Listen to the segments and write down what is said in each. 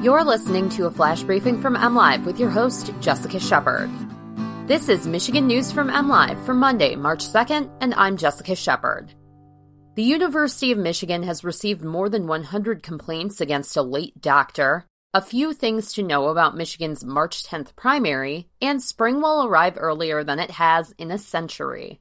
You're listening to a flash briefing from MLive with your host, Jessica Shepard. This is Michigan News from MLive for Monday, March 2nd, and I'm Jessica Shepard. The University of Michigan has received more than 100 complaints against a late doctor, a few things to know about Michigan's March 10th primary, and spring will arrive earlier than it has in a century.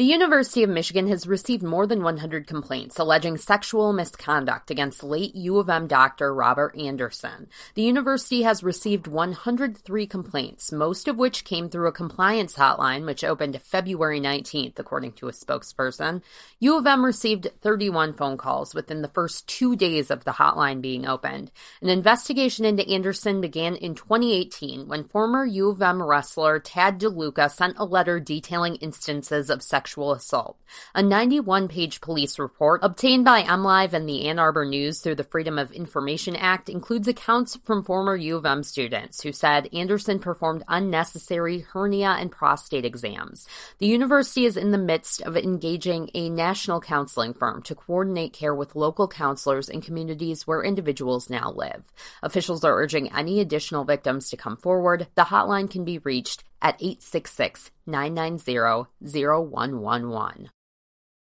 The University of Michigan has received more than 100 complaints alleging sexual misconduct against late U of M doctor Robert Anderson. The university has received 103 complaints, most of which came through a compliance hotline which opened February 19th, according to a spokesperson. U of M received 31 phone calls within the first two days of the hotline being opened. An investigation into Anderson began in 2018 when former U of M wrestler Tad DeLuca sent a letter detailing instances of sexual sexual assault. A 91 page police report obtained by MLive and the Ann Arbor News through the Freedom of Information Act includes accounts from former U of M students who said Anderson performed unnecessary hernia and prostate exams. The university is in the midst of engaging a national counseling firm to coordinate care with local counselors in communities where individuals now live. Officials are urging any additional victims to come forward. The hotline can be reached at 866 990 0111.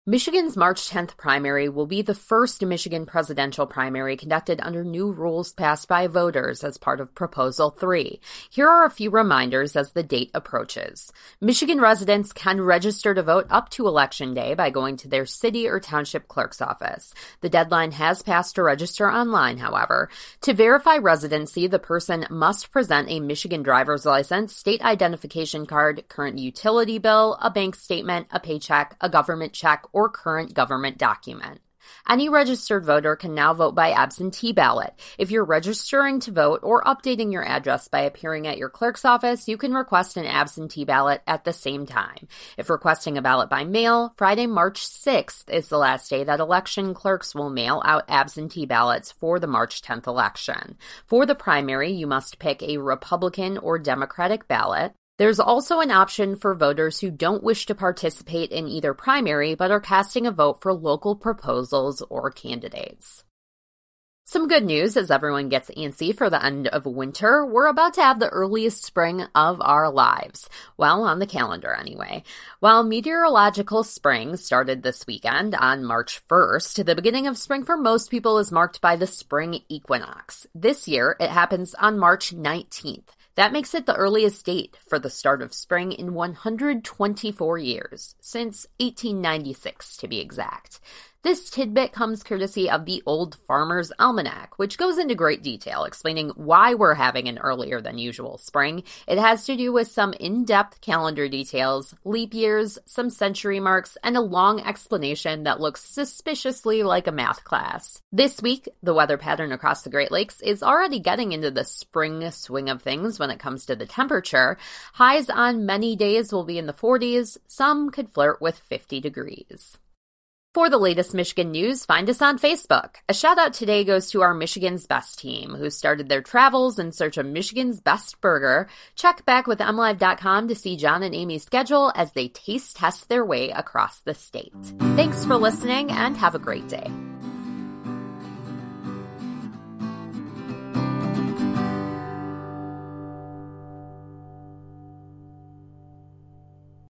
Michigan's March 10th primary will be the first Michigan presidential primary conducted under new rules passed by voters as part of Proposal 3. Here are a few reminders as the date approaches. Michigan residents can register to vote up to Election Day by going to their city or township clerk's office. The deadline has passed to register online, however. To verify residency, the person must present a Michigan driver's license, state identification card, current utility bill, a bank statement, a paycheck, a government check, or current government document. Any registered voter can now vote by absentee ballot. If you're registering to vote or updating your address by appearing at your clerk's office, you can request an absentee ballot at the same time. If requesting a ballot by mail, Friday, March 6th is the last day that election clerks will mail out absentee ballots for the March 10th election. For the primary, you must pick a Republican or Democratic ballot. There's also an option for voters who don't wish to participate in either primary but are casting a vote for local proposals or candidates. Some good news as everyone gets antsy for the end of winter. We're about to have the earliest spring of our lives. Well, on the calendar anyway. While meteorological spring started this weekend on March 1st, the beginning of spring for most people is marked by the spring equinox. This year, it happens on March 19th. That makes it the earliest date for the start of spring in 124 years, since 1896 to be exact. This tidbit comes courtesy of the Old Farmer's Almanac, which goes into great detail explaining why we're having an earlier than usual spring. It has to do with some in depth calendar details, leap years, some century marks, and a long explanation that looks suspiciously like a math class. This week, the weather pattern across the Great Lakes is already getting into the spring swing of things when it comes to the temperature. Highs on many days will be in the 40s, some could flirt with 50 degrees. For the latest Michigan news, find us on Facebook. A shout out today goes to our Michigan's Best team, who started their travels in search of Michigan's best burger. Check back with MLive.com to see John and Amy's schedule as they taste test their way across the state. Thanks for listening and have a great day.